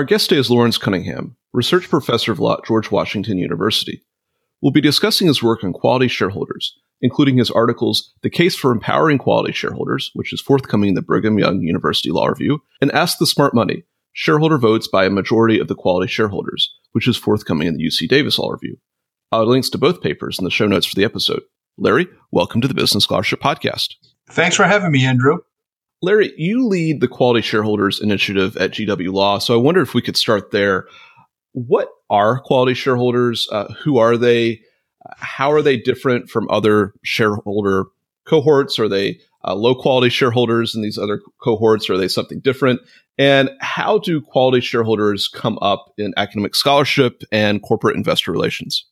Our guest today is Lawrence Cunningham, research professor of law at George Washington University. We'll be discussing his work on quality shareholders, including his articles The Case for Empowering Quality Shareholders, which is forthcoming in the Brigham Young University Law Review, and Ask the Smart Money, Shareholder Votes by a Majority of the Quality Shareholders, which is forthcoming in the UC Davis Law Review. I'll links to both papers in the show notes for the episode. Larry, welcome to the Business Scholarship Podcast. Thanks for having me, Andrew. Larry, you lead the Quality Shareholders Initiative at GW Law, so I wonder if we could start there. What are quality shareholders? Uh, who are they? How are they different from other shareholder cohorts? Are they uh, low quality shareholders in these other cohorts? Are they something different? And how do quality shareholders come up in academic scholarship and corporate investor relations?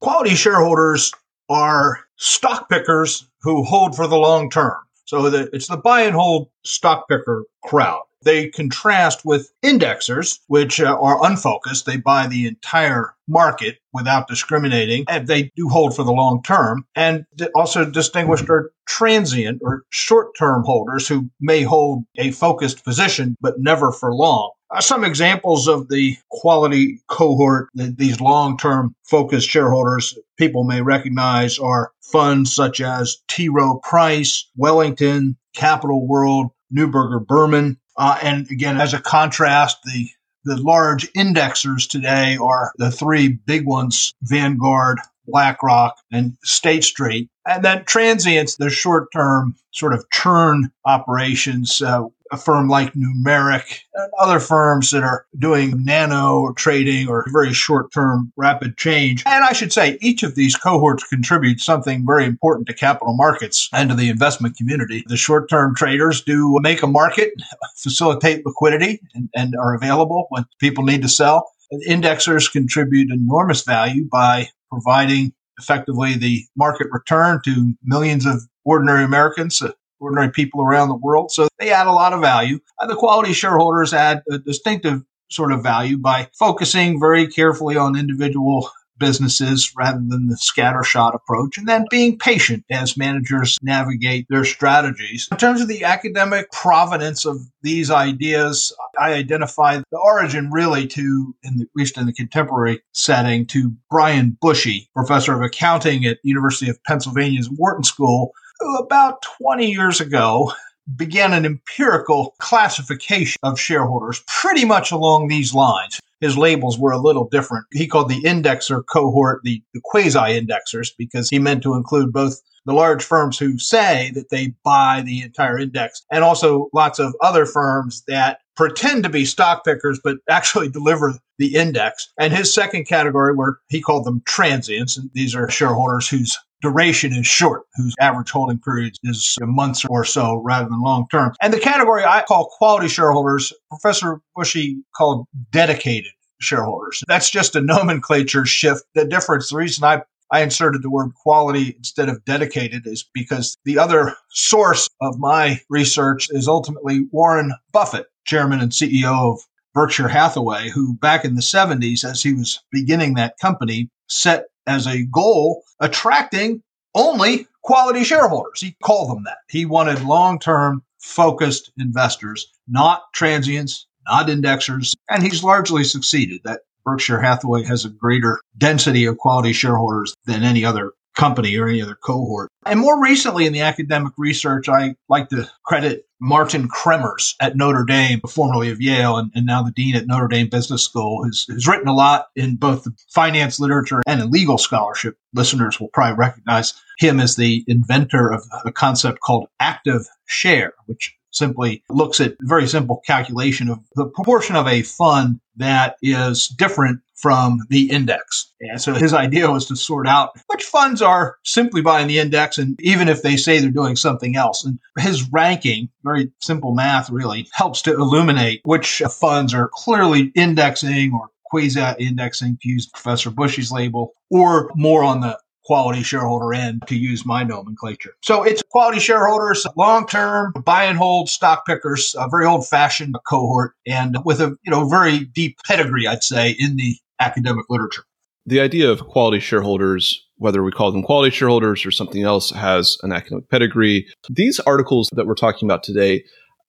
Quality shareholders are stock pickers who hold for the long term. So the, it's the buy and hold stock picker crowd. They contrast with indexers, which uh, are unfocused. They buy the entire market without discriminating, and they do hold for the long term. And also distinguished are transient or short term holders who may hold a focused position, but never for long. Uh, some examples of the quality cohort, the, these long term focused shareholders people may recognize are funds such as T. Rowe Price, Wellington, Capital World, Neuberger Berman. Uh, and again, as a contrast, the the large indexers today are the three big ones Vanguard, BlackRock, and State Street. And then transients, the short term sort of churn operations, uh, a firm like Numeric and other firms that are doing nano trading or very short term rapid change. And I should say, each of these cohorts contributes something very important to capital markets and to the investment community. The short term traders do make a market, facilitate liquidity, and, and are available when people need to sell. Indexers contribute enormous value by providing effectively the market return to millions of ordinary Americans ordinary people around the world. So they add a lot of value. The quality shareholders add a distinctive sort of value by focusing very carefully on individual businesses rather than the scattershot approach, and then being patient as managers navigate their strategies. In terms of the academic provenance of these ideas, I identify the origin really to, in the, at least in the contemporary setting, to Brian Bushee, professor of accounting at University of Pennsylvania's Wharton School, about 20 years ago began an empirical classification of shareholders pretty much along these lines. His labels were a little different. He called the indexer cohort the, the quasi indexers because he meant to include both the large firms who say that they buy the entire index and also lots of other firms that pretend to be stock pickers but actually deliver the index. And his second category were he called them transients and these are shareholders whose duration is short, whose average holding period is months or so rather than long term. And the category I call quality shareholders, Professor Bushee called dedicated shareholders. That's just a nomenclature shift. The difference, the reason I I inserted the word quality instead of dedicated is because the other source of my research is ultimately Warren Buffett, chairman and CEO of Berkshire Hathaway, who back in the 70s, as he was beginning that company, set as a goal attracting only quality shareholders. He called them that. He wanted long term focused investors, not transients, not indexers, and he's largely succeeded. That Berkshire Hathaway has a greater density of quality shareholders than any other company or any other cohort. And more recently in the academic research, I like to credit Martin Cremers at Notre Dame, formerly of Yale and, and now the dean at Notre Dame Business School, has, has written a lot in both the finance literature and in legal scholarship. Listeners will probably recognize him as the inventor of a concept called active share, which simply looks at very simple calculation of the proportion of a fund that is different from the index. And so his idea was to sort out which funds are simply buying the index and even if they say they're doing something else. And his ranking, very simple math really, helps to illuminate which funds are clearly indexing or quasi indexing to use Professor Bushee's label, or more on the quality shareholder end to use my nomenclature. So it's quality shareholders, long term buy and hold stock pickers, a very old fashioned cohort and with a you know very deep pedigree, I'd say, in the academic literature. The idea of quality shareholders, whether we call them quality shareholders or something else, has an academic pedigree. These articles that we're talking about today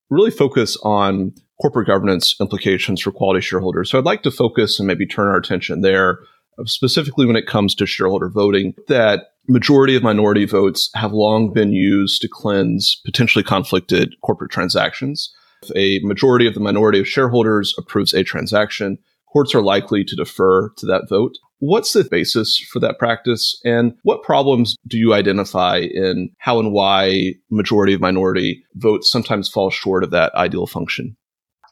really focus on corporate governance implications for quality shareholders. So I'd like to focus and maybe turn our attention there specifically when it comes to shareholder voting, that majority of minority votes have long been used to cleanse potentially conflicted corporate transactions. If a majority of the minority of shareholders approves a transaction, courts are likely to defer to that vote. What's the basis for that practice and what problems do you identify in how and why majority of minority votes sometimes fall short of that ideal function?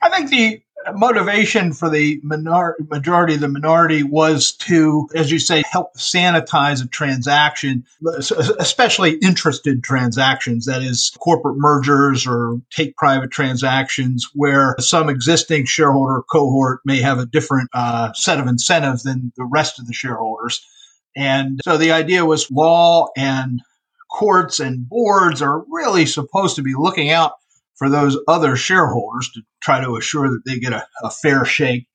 I think the motivation for the minor- majority of the minority was to, as you say, help sanitize a transaction, especially interested transactions, that is, corporate mergers or take private transactions where some existing shareholder cohort may have a different uh, set of incentives than the rest of the shareholders. And so the idea was law and courts and boards are really supposed to be looking out for those other shareholders to try to assure that they get a, a fair shake.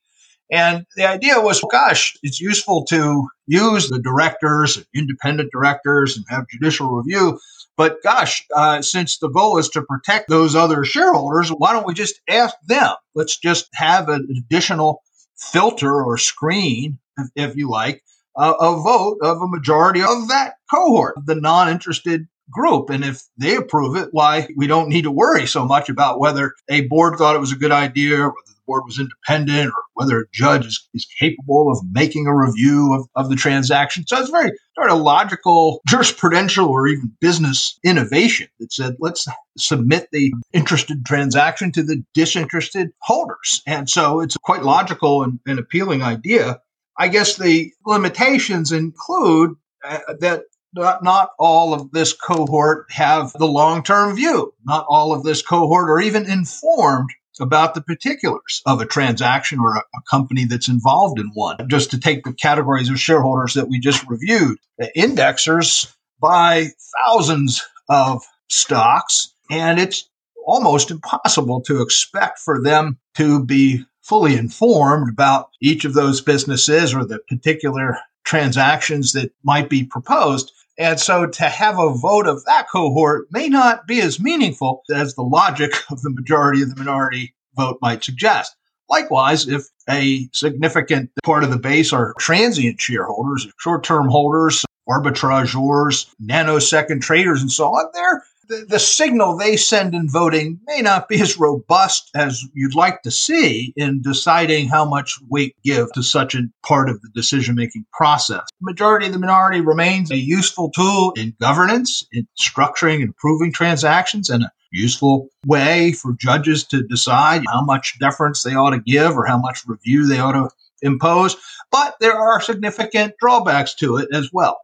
And the idea was, gosh, it's useful to use the directors, independent directors, and have judicial review. But gosh, uh, since the goal is to protect those other shareholders, why don't we just ask them? Let's just have an additional filter or screen, if, if you like, uh, a vote of a majority of that cohort, the non interested group. And if they approve it, why we don't need to worry so much about whether a board thought it was a good idea, whether the board was independent, or whether a judge is, is capable of making a review of, of the transaction. So it's very sort of logical jurisprudential or even business innovation that said, let's submit the interested transaction to the disinterested holders. And so it's a quite logical and, and appealing idea. I guess the limitations include uh, that not, all of this cohort have the long term view. Not all of this cohort are even informed about the particulars of a transaction or a, a, company that's involved in one. Just to take the categories of shareholders that we just reviewed, the indexers buy thousands of stocks, and it's almost impossible to expect for them to be fully informed about each of those businesses or the particular transactions that might be proposed. And so to have a vote of that cohort may not be as meaningful as the logic of the majority of the minority vote might suggest. Likewise, if a significant part of the base are transient shareholders, short term holders, arbitrageurs, nanosecond traders, and so on, they're the, signal they send in voting may not be as robust as you'd like to see in deciding how much weight give to such a part of the decision making process. The majority of the minority remains a useful tool in governance, in structuring and approving transactions, and a useful way for judges to decide how much deference they ought to give or how much review they ought to impose. But there are significant drawbacks to it as well.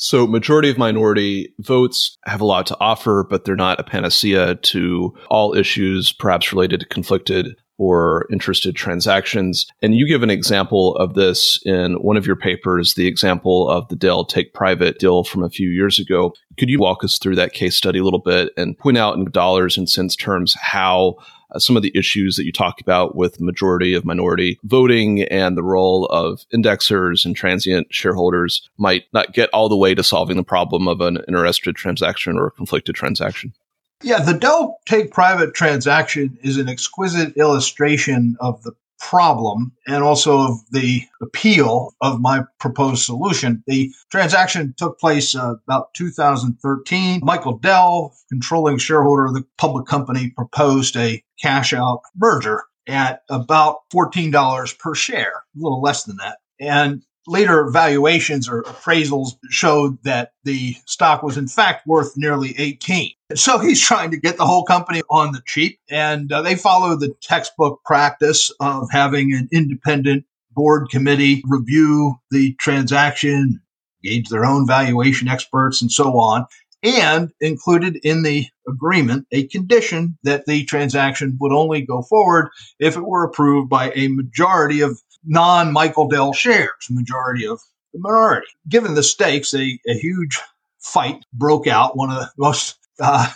So, majority of minority votes have a lot to offer, but they're not a panacea to all issues, perhaps related to conflicted or interested transactions. And you give an example of this in one of your papers, the example of the Dell take private deal from a few years ago. Could you walk us through that case study a little bit and point out in dollars and cents terms how uh, some of the issues that you talk about with majority of minority voting and the role of indexers and transient shareholders might not get all the way to solving the problem of an interested transaction or a conflicted transaction. Yeah, the Dell take private transaction is an exquisite illustration of the problem and also of the appeal of my proposed solution. The transaction took place uh, about 2013. Michael Dell, controlling shareholder of the public company, proposed a cash out merger at about $14 per share, a little less than that. And later valuations or appraisals showed that the stock was in fact worth nearly 18. So he's trying to get the whole company on the cheap. And uh, they follow the textbook practice of having an independent board committee review the transaction, engage their own valuation experts, and so on. And included in the agreement a condition that the transaction would only go forward if it were approved by a majority of non Michael Dell shares, majority of the minority. Given the stakes, a, a huge fight broke out, one of the most uh,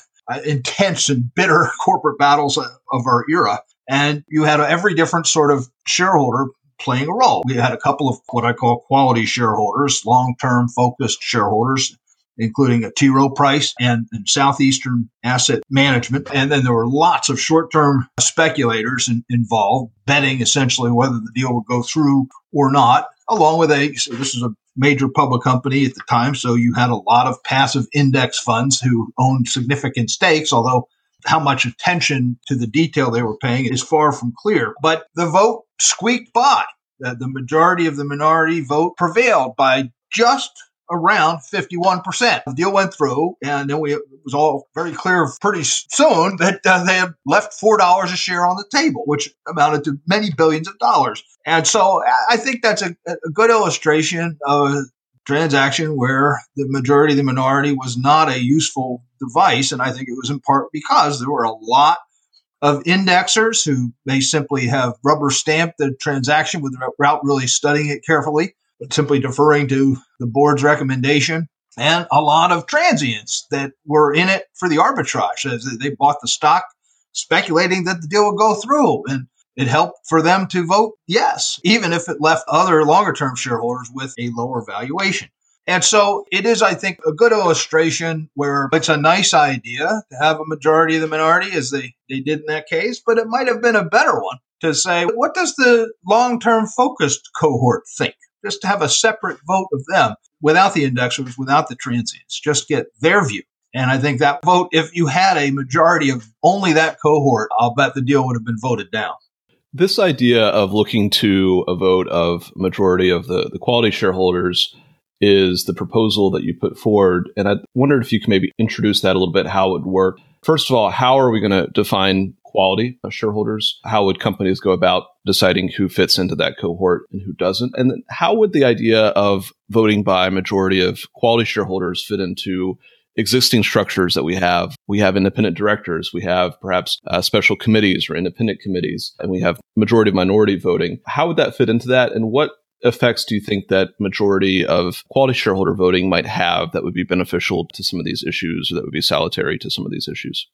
intense and bitter corporate battles of our era. And you had every different sort of shareholder playing a role. We had a couple of what I call quality shareholders, long term focused shareholders, including a T. Rowe Price and, and, Southeastern Asset Management. And then there were lots of short term speculators in, involved, betting essentially whether the deal would go through or not, along with a, so this is a major public company at the time. So you had a lot of passive index funds who owned significant stakes, although how much attention to the detail they were paying is far from clear. But the vote squeaked by. The, the majority of the minority vote prevailed by just around 51%. The deal went through, and then we, it was all very clear pretty soon that uh, they had left $4 a share on the table, which amounted to many billions of dollars. And so I think that's a, a good illustration of a transaction where the majority the minority was not a useful device. And I think it was in part because there were a lot of indexers who may simply have rubber stamped the transaction without really studying it carefully simply deferring to the board's recommendation, and a lot of transients that were in it for the arbitrage. As they bought the stock speculating that the deal would go through. And it helped for them to vote yes, even if it left other longer term shareholders with a lower valuation. And so it is, I think, a good illustration where it's a nice idea to have a majority of the minority, as they, they did in that case, but it might have been a better one to say, what does the long term focused cohort think? Just to have a separate vote of them without the indexers, without the transients, just get their view. And I think that vote, if you had a majority of only that cohort, I'll bet the deal would have been voted down. This idea of looking to a vote of majority of the, the quality shareholders is the proposal that you put forward. And I wondered if you could maybe introduce that a little bit, how it would work. First of all, how are we going to define quality shareholders? How would companies go about deciding who fits into that cohort and who doesn't? And how would the idea of voting by majority of quality shareholders fit into existing structures that we have? We have independent directors, we have perhaps uh, special committees or independent committees, and we have majority minority voting. How would that fit into that? And what effects do you think that majority of quality shareholder voting might have that would be beneficial to some of these issues or that would be salutary to some of these issues?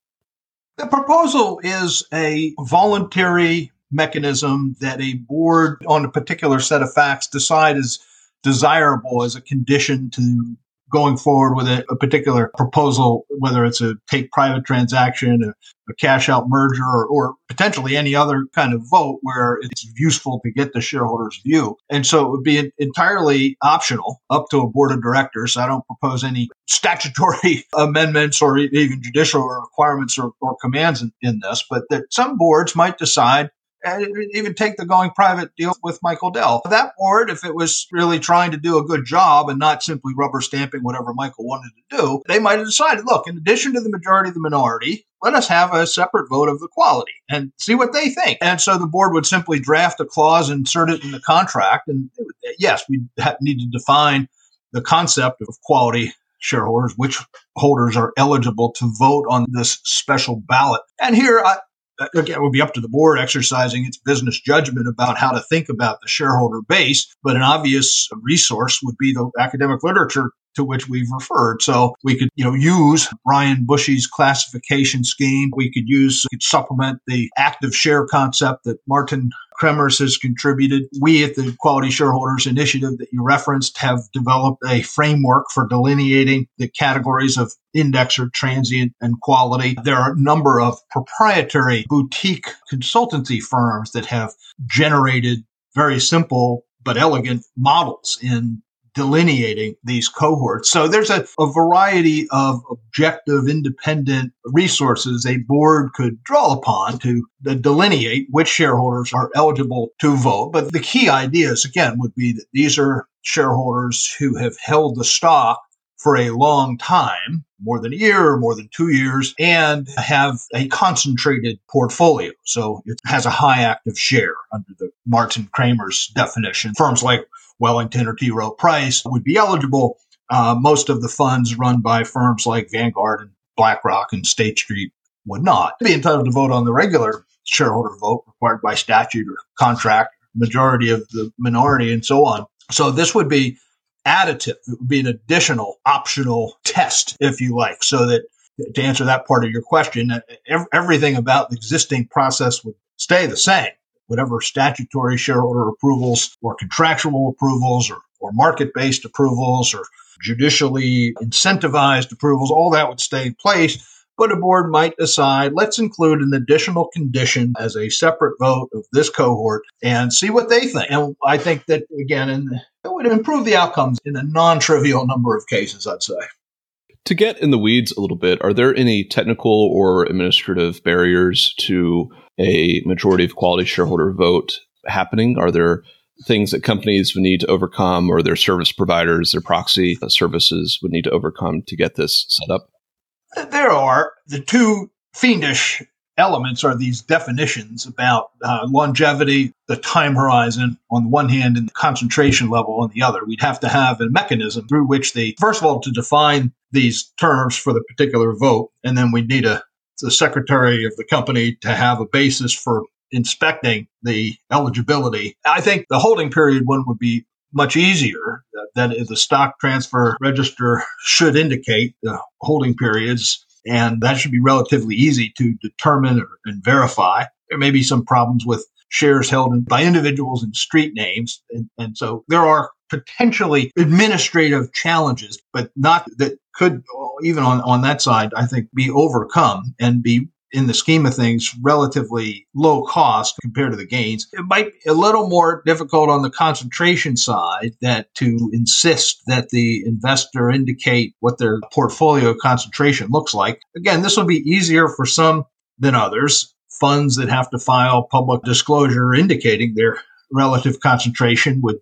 The proposal is a voluntary mechanism that a board on a particular set of facts decide is desirable as a condition to going forward with a, a, particular proposal, whether it's a take private transaction, a, a cash out merger, or, or, potentially any other kind of vote where it's useful to get the shareholders' view. And so it would be entirely optional up to a board of directors. I don't propose any statutory amendments or even judicial requirements or, or commands in, in this, but that some boards might decide Uh, even take the going private deal with Michael Dell. That board, if it was really trying to do a good job and not simply rubber stamping whatever Michael wanted to do, they might have decided, look, in addition to the majority of the minority, let us have a separate vote of the quality and see what they think. And so the board would simply draft a clause, insert it in the contract. And yes, we need to define the concept of quality shareholders, which holders are eligible to vote on this special ballot. And here, I, again, it would be up to the board exercising its business judgment about how to think about the shareholder base. But an obvious resource would be the academic literature to which we've referred. So we could, you know, use Brian Bushee's classification scheme. We could use, could supplement the active share concept that Martin Cremers has contributed. We at the Quality Shareholders Initiative that you referenced have developed a framework for delineating the categories of indexer, transient, and quality. There are a number of proprietary boutique consultancy firms that have generated very simple but elegant models in delineating these cohorts. So there's a, a, variety of objective, independent resources a board could draw upon to delineate which shareholders are eligible to vote. But the key ideas, again, would be that these are shareholders who have held the stock for a long time, more than a year or more than two years, and have a concentrated portfolio. So it has a high active share under the Martin Cremers' definition. Firms like Wellington or T. Rowe Price would be eligible. Uh, most of the funds run by firms like Vanguard and BlackRock and State Street would not be entitled to vote on the regular shareholder vote required by statute or contract majority of the minority and so on. So this would be additive. It would be an additional optional test, if you like, so that to answer that part of your question, everything about the existing process would stay the same. Whatever statutory shareholder approvals or contractual approvals or, or market based approvals or judicially incentivized approvals, all that would stay in place. But a board might decide, let's include an additional condition as a separate vote of this cohort and see what they think. And I think that, again, and it would improve the outcomes in a non trivial number of cases, I'd say. To get in the weeds a little bit, are there any technical or administrative barriers to a majority of quality shareholder vote happening? Are there things that companies would need to overcome or their service providers, their proxy services would need to overcome to get this set up? There are. The two fiendish elements are these definitions about uh, longevity, the time horizon on the one hand, and the concentration level on the other. We'd have to have a mechanism through which they, first of all, to define these terms for the particular vote, and then we'd need a the secretary of the company to have a basis for inspecting the eligibility. I think the holding period one would be much easier. Uh, that the stock transfer register should indicate the holding periods, and that should be relatively easy to determine and verify. There may be some problems with shares held by individuals in street names, and, and so there are potentially administrative challenges, but not that could even on, on that side, I think, be overcome and be in the scheme of things, relatively low cost compared to the gains. It might be a little more difficult on the concentration side that to insist that the investor indicate what their portfolio concentration looks like. Again, this will be easier for some than others. Funds that have to file public disclosure indicating their relative concentration would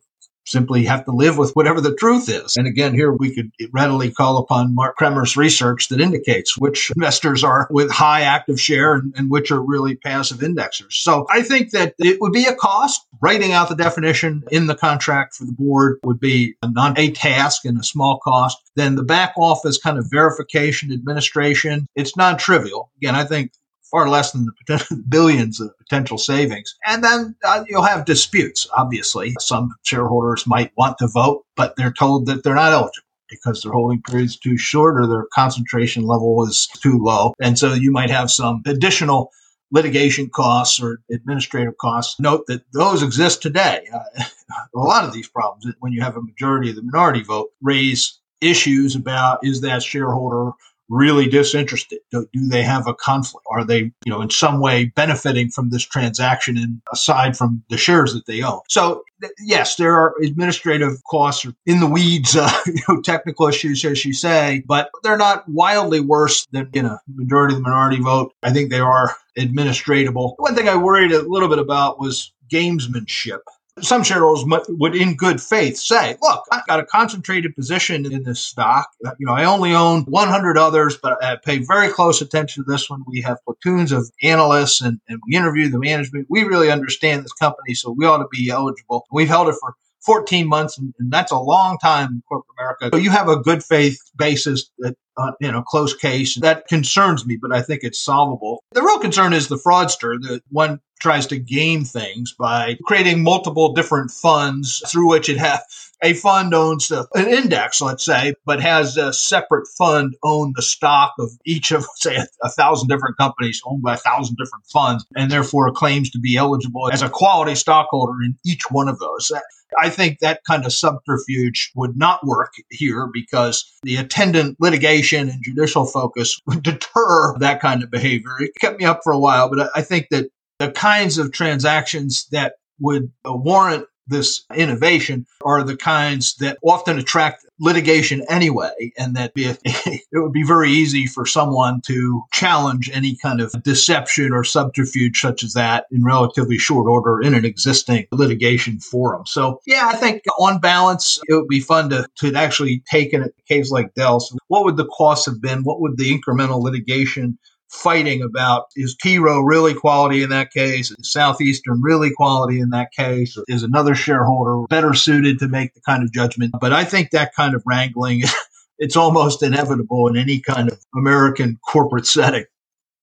simply have to live with whatever the truth is. And again, here we could readily call upon Mark Cremers' research that indicates which investors are with high active share and, and, which are really passive indexers. So I think that it would be a cost. Writing out the definition in the contract for the board would be a non a task and a small cost. Then the back office kind of verification administration, it's non trivial. Again, I think far less than the billions of potential savings. And then uh, you'll have disputes. Obviously, some shareholders might want to vote, but they're told that they're not eligible because their holding period is too short or their concentration level is too low. And so you might have some additional litigation costs or administrative costs. Note that those exist today. Uh, a lot of these problems, when you have a majority of the minority vote, raise issues about is that shareholder really disinterested? Do, do, they have a conflict? Are they, you know, in some way benefiting from this transaction and aside from the shares that they own? So yes, there are administrative costs in the weeds, uh, you know, technical issues, as you say, but they're not wildly worse than in a majority of the minority vote. I think they are administratable. One thing I worried a little bit about was gamesmanship some shareholders would, in good faith, say, "Look, I've got a concentrated position in this stock. You know, I only own 100 others, but I pay very close attention to this one. We have platoons of analysts, and, and we interview the management. We really understand this company, so we ought to be eligible. We've held it for 14 months, and, and that's a long time in corporate America. So you have a good faith basis that, uh, you know, close case. That concerns me, but I think it's solvable. The real concern is the fraudster, the one tries to game things by creating multiple different funds through which it has a fund owns an index, let's say, but has a separate fund own the stock of each of, say, a, a, thousand different companies owned by a thousand different funds, and therefore claims to be eligible as a quality stockholder in each one of those. I think that kind of subterfuge would not work here because the attendant litigation and judicial focus would deter that kind of behavior. It kept me up for a while, but I think that the kinds of transactions that would uh, warrant this innovation are the kinds that often attract litigation anyway, and that it would be very easy for someone to challenge any kind of deception or subterfuge such as that in relatively short order in an existing litigation forum. So, yeah, I think on balance, it would be fun to, to actually take in a case like Dell's. What would the costs have been? What would the incremental litigation fighting about is T Rowe really quality in that case? Is Southeastern really quality in that case? Is another shareholder better suited to make the kind of judgment? But I think that kind of wrangling, it's almost inevitable in any kind of American corporate setting.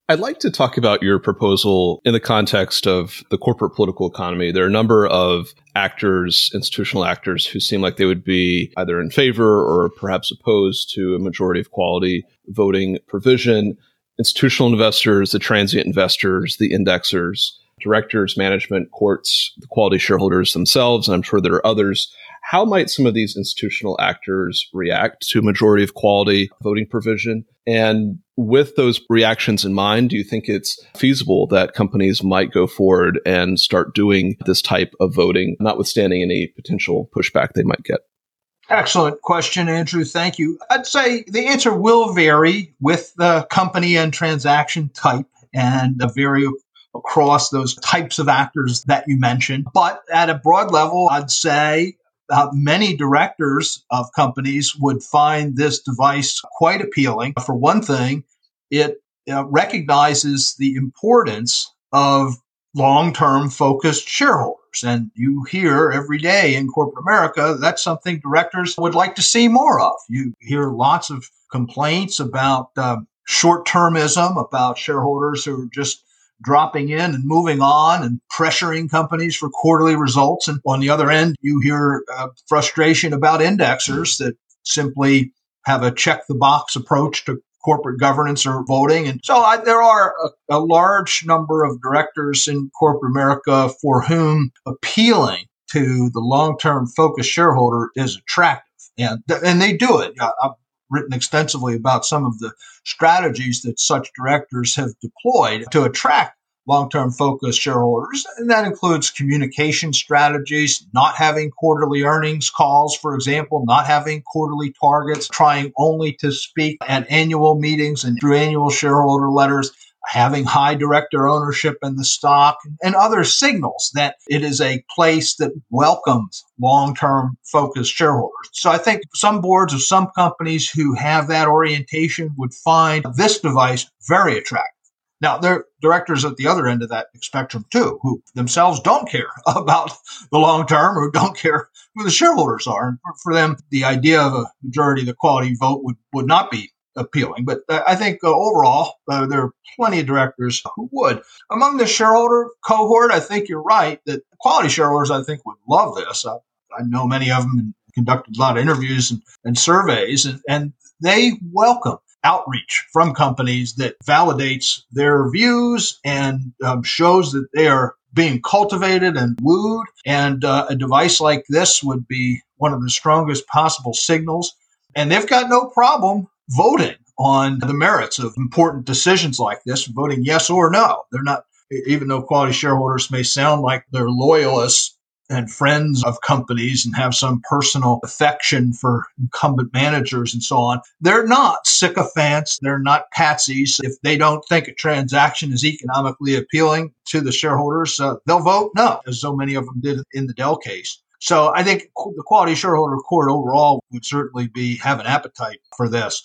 I'd like to talk about your proposal in the context of the corporate political economy. There are a number of actors, institutional actors, who seem like they would be either in favor or perhaps opposed to a majority of quality voting provision. Institutional investors, the transient investors, the indexers, directors, management, courts, the quality shareholders themselves, and I'm sure there are others how might some of these institutional actors react to majority of quality voting provision? And with those reactions in mind, do you think it's feasible that companies might go forward and start doing this type of voting, notwithstanding any potential pushback they might get? Excellent question, Andrew. Thank you. I'd say the answer will vary with the company and transaction type and vary across those types of actors that you mentioned. But at a broad level, I'd say uh, many directors of companies would find this device quite appealing. For one thing, it uh, recognizes the importance of long term focused shareholders. And you hear every day in corporate America that's something directors would like to see more of. You hear lots of complaints about uh, short termism, about shareholders who are just dropping in and moving on and pressuring companies for quarterly results. And on the other end, you hear uh, frustration about indexers that simply have a check the box approach to corporate governance or voting. And so I, there are a, a large number of directors in corporate America for whom appealing to the long term focused shareholder is attractive. And, and they do it. I've written extensively about some of the strategies that such directors have deployed to attract long-term focused shareholders and that includes communication strategies not having quarterly earnings calls for example not having quarterly targets trying only to speak at annual meetings and through annual shareholder letters having high director ownership in the stock, and other signals that it is a place that welcomes long term focused shareholders. So I think some boards of some companies who have that orientation would find this device very attractive. Now, there are directors at the other end of that spectrum too, who themselves don't care about the long term or don't care who the shareholders are. And for them, the idea of a majority of the quality vote would, would not be appealing. But I think uh, overall, uh, there are plenty of directors who would. Among the shareholder cohort, I think you're right that quality shareholders, I think, would love this. I, I know many of them and conducted a lot of interviews and, and surveys, and, and they welcome outreach from companies that validates their views and um, shows that they are being cultivated and wooed. And uh, a device like this would be one of the strongest possible signals. And they've got no problem voting on the merits of important decisions like this, voting yes or no. They're not, even though quality shareholders may sound like they're loyalists and friends of companies and have some personal affection for incumbent managers and so on. They're not sycophants. They're not patsies. If they don't think a transaction is economically appealing to the shareholders, uh, they'll vote no, as so many of them did in the Dell case. So I think the quality shareholder court overall would certainly be have an appetite for this.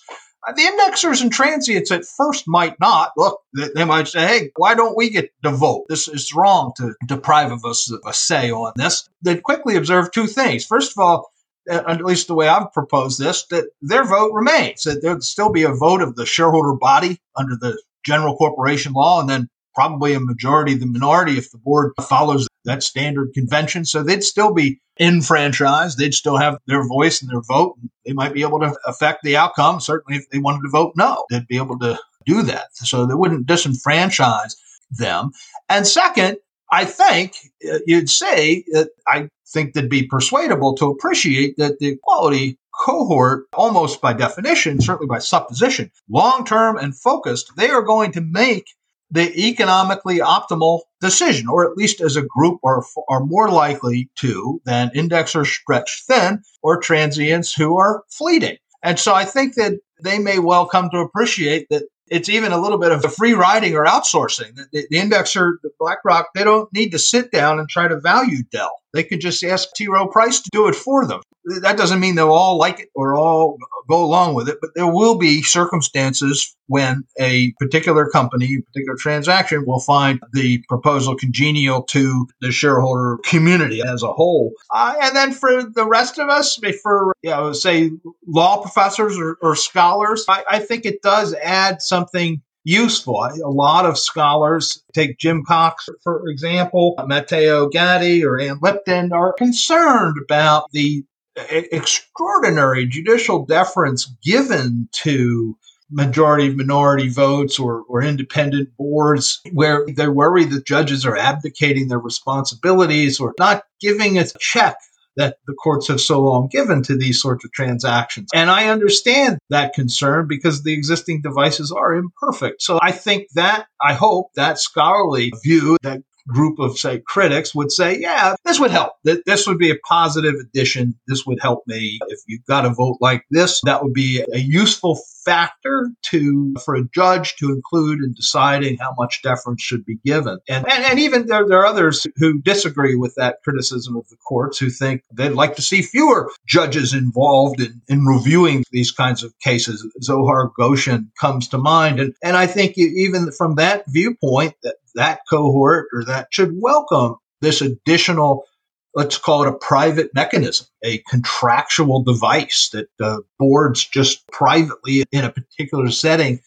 Uh, the indexers and transients at first might not. Look, they might say, hey, why don't we get to vote? This is wrong to deprive of us of a say on this. They'd quickly observe two things. First of all, at least the way I've proposed this, that their vote remains, that there'd still be a vote of the shareholder body under the general corporation law, and then probably a majority the minority if the board follows that standard convention. So they'd still be enfranchised. They'd still have their voice and their vote. They might be able to affect the outcome. Certainly, if they wanted to vote no, they'd be able to do that. So they wouldn't disenfranchise them. And second, I think uh, you'd say that I think they'd be persuadable to appreciate that the quality cohort, almost by definition, certainly by supposition, long term and focused, they are going to make the economically optimal decision, or at least as a group are, are more likely to than indexers stretched thin or transients who are fleeting. And so I think that they may well come to appreciate that it's even a little bit of a free riding or outsourcing. The, the indexer, the BlackRock, they don't need to sit down and try to value Dell. They could just ask T. Rowe Price to do it for them. That doesn't mean they'll all like it or all go along with it, but there will be circumstances when a particular company, a particular transaction will find the proposal congenial to the shareholder community as a whole. Uh, and then for the rest of us, for, you know, say law professors or, or scholars, I, I think it does add something useful. A lot of scholars, take Jim Cox, for example, Matteo Gatti or Ann Lipton, are concerned about the extraordinary judicial deference given to majority minority votes or, or independent boards where they worry that judges are abdicating their responsibilities or not giving a check that the courts have so long given to these sorts of transactions. And I understand that concern because the existing devices are imperfect. So I think that, I hope that scholarly view that group of say critics would say, yeah, this would help. This would be a positive addition. This would help me. If you've got a vote like this, that would be a useful factor to for a judge to include in deciding how much deference should be given. And and, and even there, there are others who disagree with that criticism of the courts who think they'd like to see fewer judges involved in, in reviewing these kinds of cases. Zohar Goshen comes to mind. And and I think even from that viewpoint that that cohort or that should welcome this additional let's call it a private mechanism, a contractual device that uh, boards just privately in a particular setting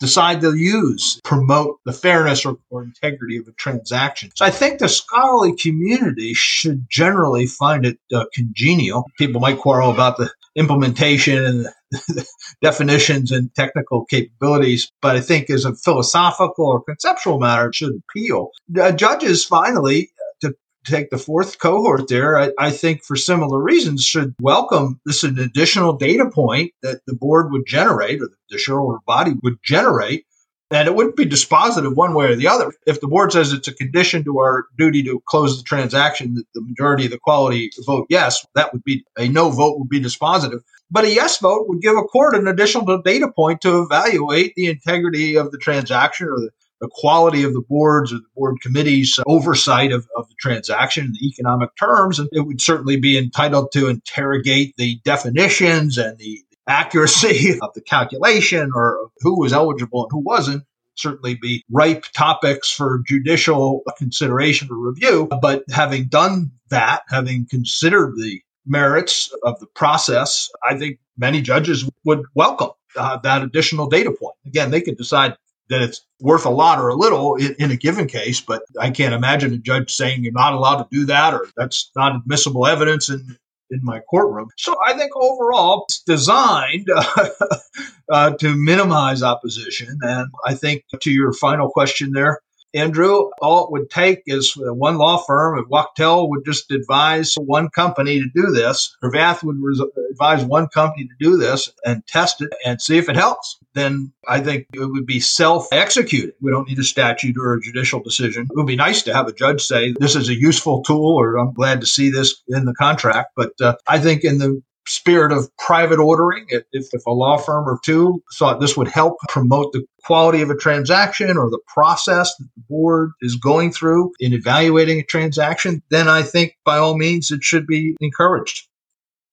decide to use, promote the fairness or, or, integrity of a transaction. So I think the scholarly community should generally find it uh, congenial. People might quarrel about the implementation and the definitions and technical capabilities, but I think as a philosophical or conceptual matter, it should appeal. Uh, judges finally to take the fourth cohort there, I, I, think for similar reasons should welcome this an additional data point that the board would generate or the shareholder body would generate. And it wouldn't be dispositive one way or the other. If the board says it's a condition to our duty to close the transaction that the majority of the quality vote yes, that would be a no vote would be dispositive. But a yes vote would give a court an additional data point to evaluate the integrity of the transaction or the the quality of the boards or the board committee's oversight of, of the transaction and the economic terms. And it would certainly be entitled to interrogate the definitions and the accuracy of the calculation or who was eligible and who wasn't certainly be ripe topics for judicial consideration or review. But having done that, having considered the merits of the process, I think many judges would welcome uh, that additional data point. Again, they could decide that it's worth a lot or a little in, in, a given case, but I can't imagine a judge saying you're not allowed to do that or that's not admissible evidence in, in my courtroom. So I think overall it's designed uh, uh, to minimize opposition. And I think to your final question there, Andrew, all it would take is one law firm, if Wachtell would just advise one company to do this, Cravath would res- advise one company to do this and test it and see if it helps. Then I think it would be self executed. We don't need a statute or a judicial decision. It would be nice to have a judge say, this is a useful tool, or I'm glad to see this in the contract. But uh, I think in the spirit of private ordering. If, if a law firm or two thought this would help promote the quality of a transaction or the process that the board is going through in evaluating a transaction, then I think by all means it should be encouraged.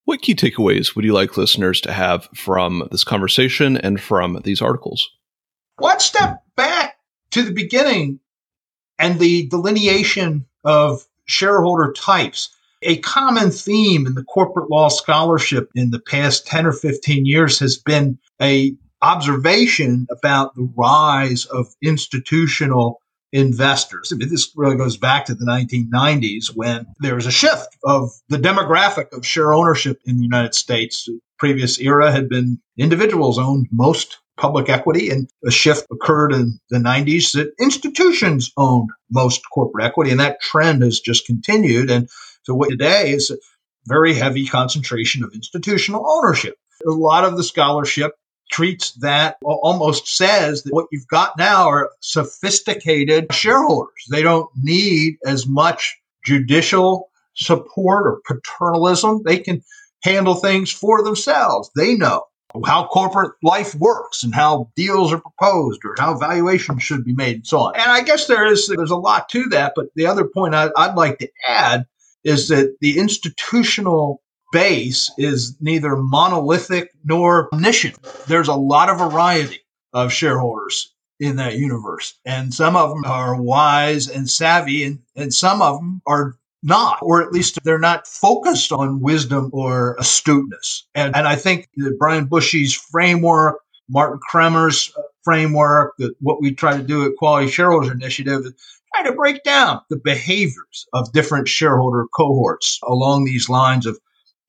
What key takeaways would you like listeners to have from this conversation and from these articles? Let's step back to the beginning and the delineation of shareholder types a common theme in the corporate law scholarship in the past 10 or 15 years has been a observation about the rise of institutional investors. I mean, this really goes back to the 1990s when there was a shift of the demographic of share ownership in the United States. The previous era had been individuals owned most public equity, and a shift occurred in the 90s that institutions owned most corporate equity, and that trend has just continued. And so what today is a very heavy concentration of institutional ownership. A lot of the scholarship treats that almost says that what you've got now are sophisticated shareholders. They don't need as much judicial support or paternalism. They can handle things for themselves. They know how corporate life works and how deals are proposed or how valuations should be made and so on. And I guess there is there's a lot to that, but the other point I, I'd like to add is that the institutional base is neither monolithic nor omniscient. There's a lot of variety of shareholders in that universe. And some of them are wise and savvy, and, and some of them are not, or at least they're not focused on wisdom or astuteness. And, and I think that Brian Bushee's framework Martin Cremers' uh, framework, that what we try to do at Quality Shareholders Initiative try to break down the behaviors of different shareholder cohorts along these lines of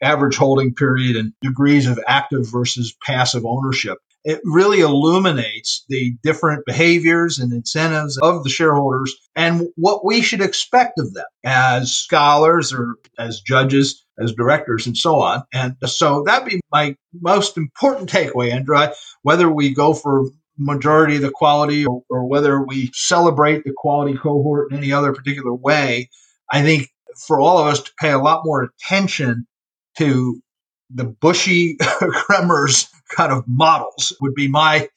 average holding period and degrees of active versus passive ownership. It really illuminates the different behaviors and incentives of the shareholders and what we should expect of them as scholars or as judges, as directors, and so on. And so that'd be my most important takeaway, Andrew. Whether we go for majority of the quality or, or whether we celebrate the quality cohort in any other particular way, I think for all of us to pay a lot more attention to the Bushee Cremers' kind of models would be my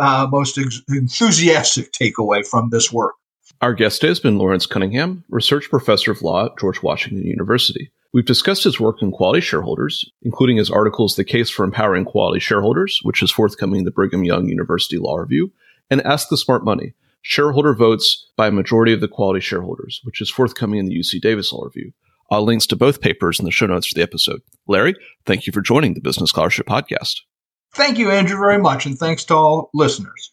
uh, most ex- enthusiastic takeaway from this work. Our guest today has been Lawrence Cunningham, research professor of law at George Washington University. We've discussed his work in quality shareholders, including his articles The Case for Empowering Quality Shareholders, which is forthcoming in the Brigham Young University Law Review, and Ask the Smart Money, Shareholder Votes by a Majority of the Quality Shareholders, which is forthcoming in the UC Davis Law Review. Links to both papers in the show notes for the episode. Larry, thank you for joining the Business Scholarship Podcast. Thank you, Andrew, very much, and thanks to all listeners.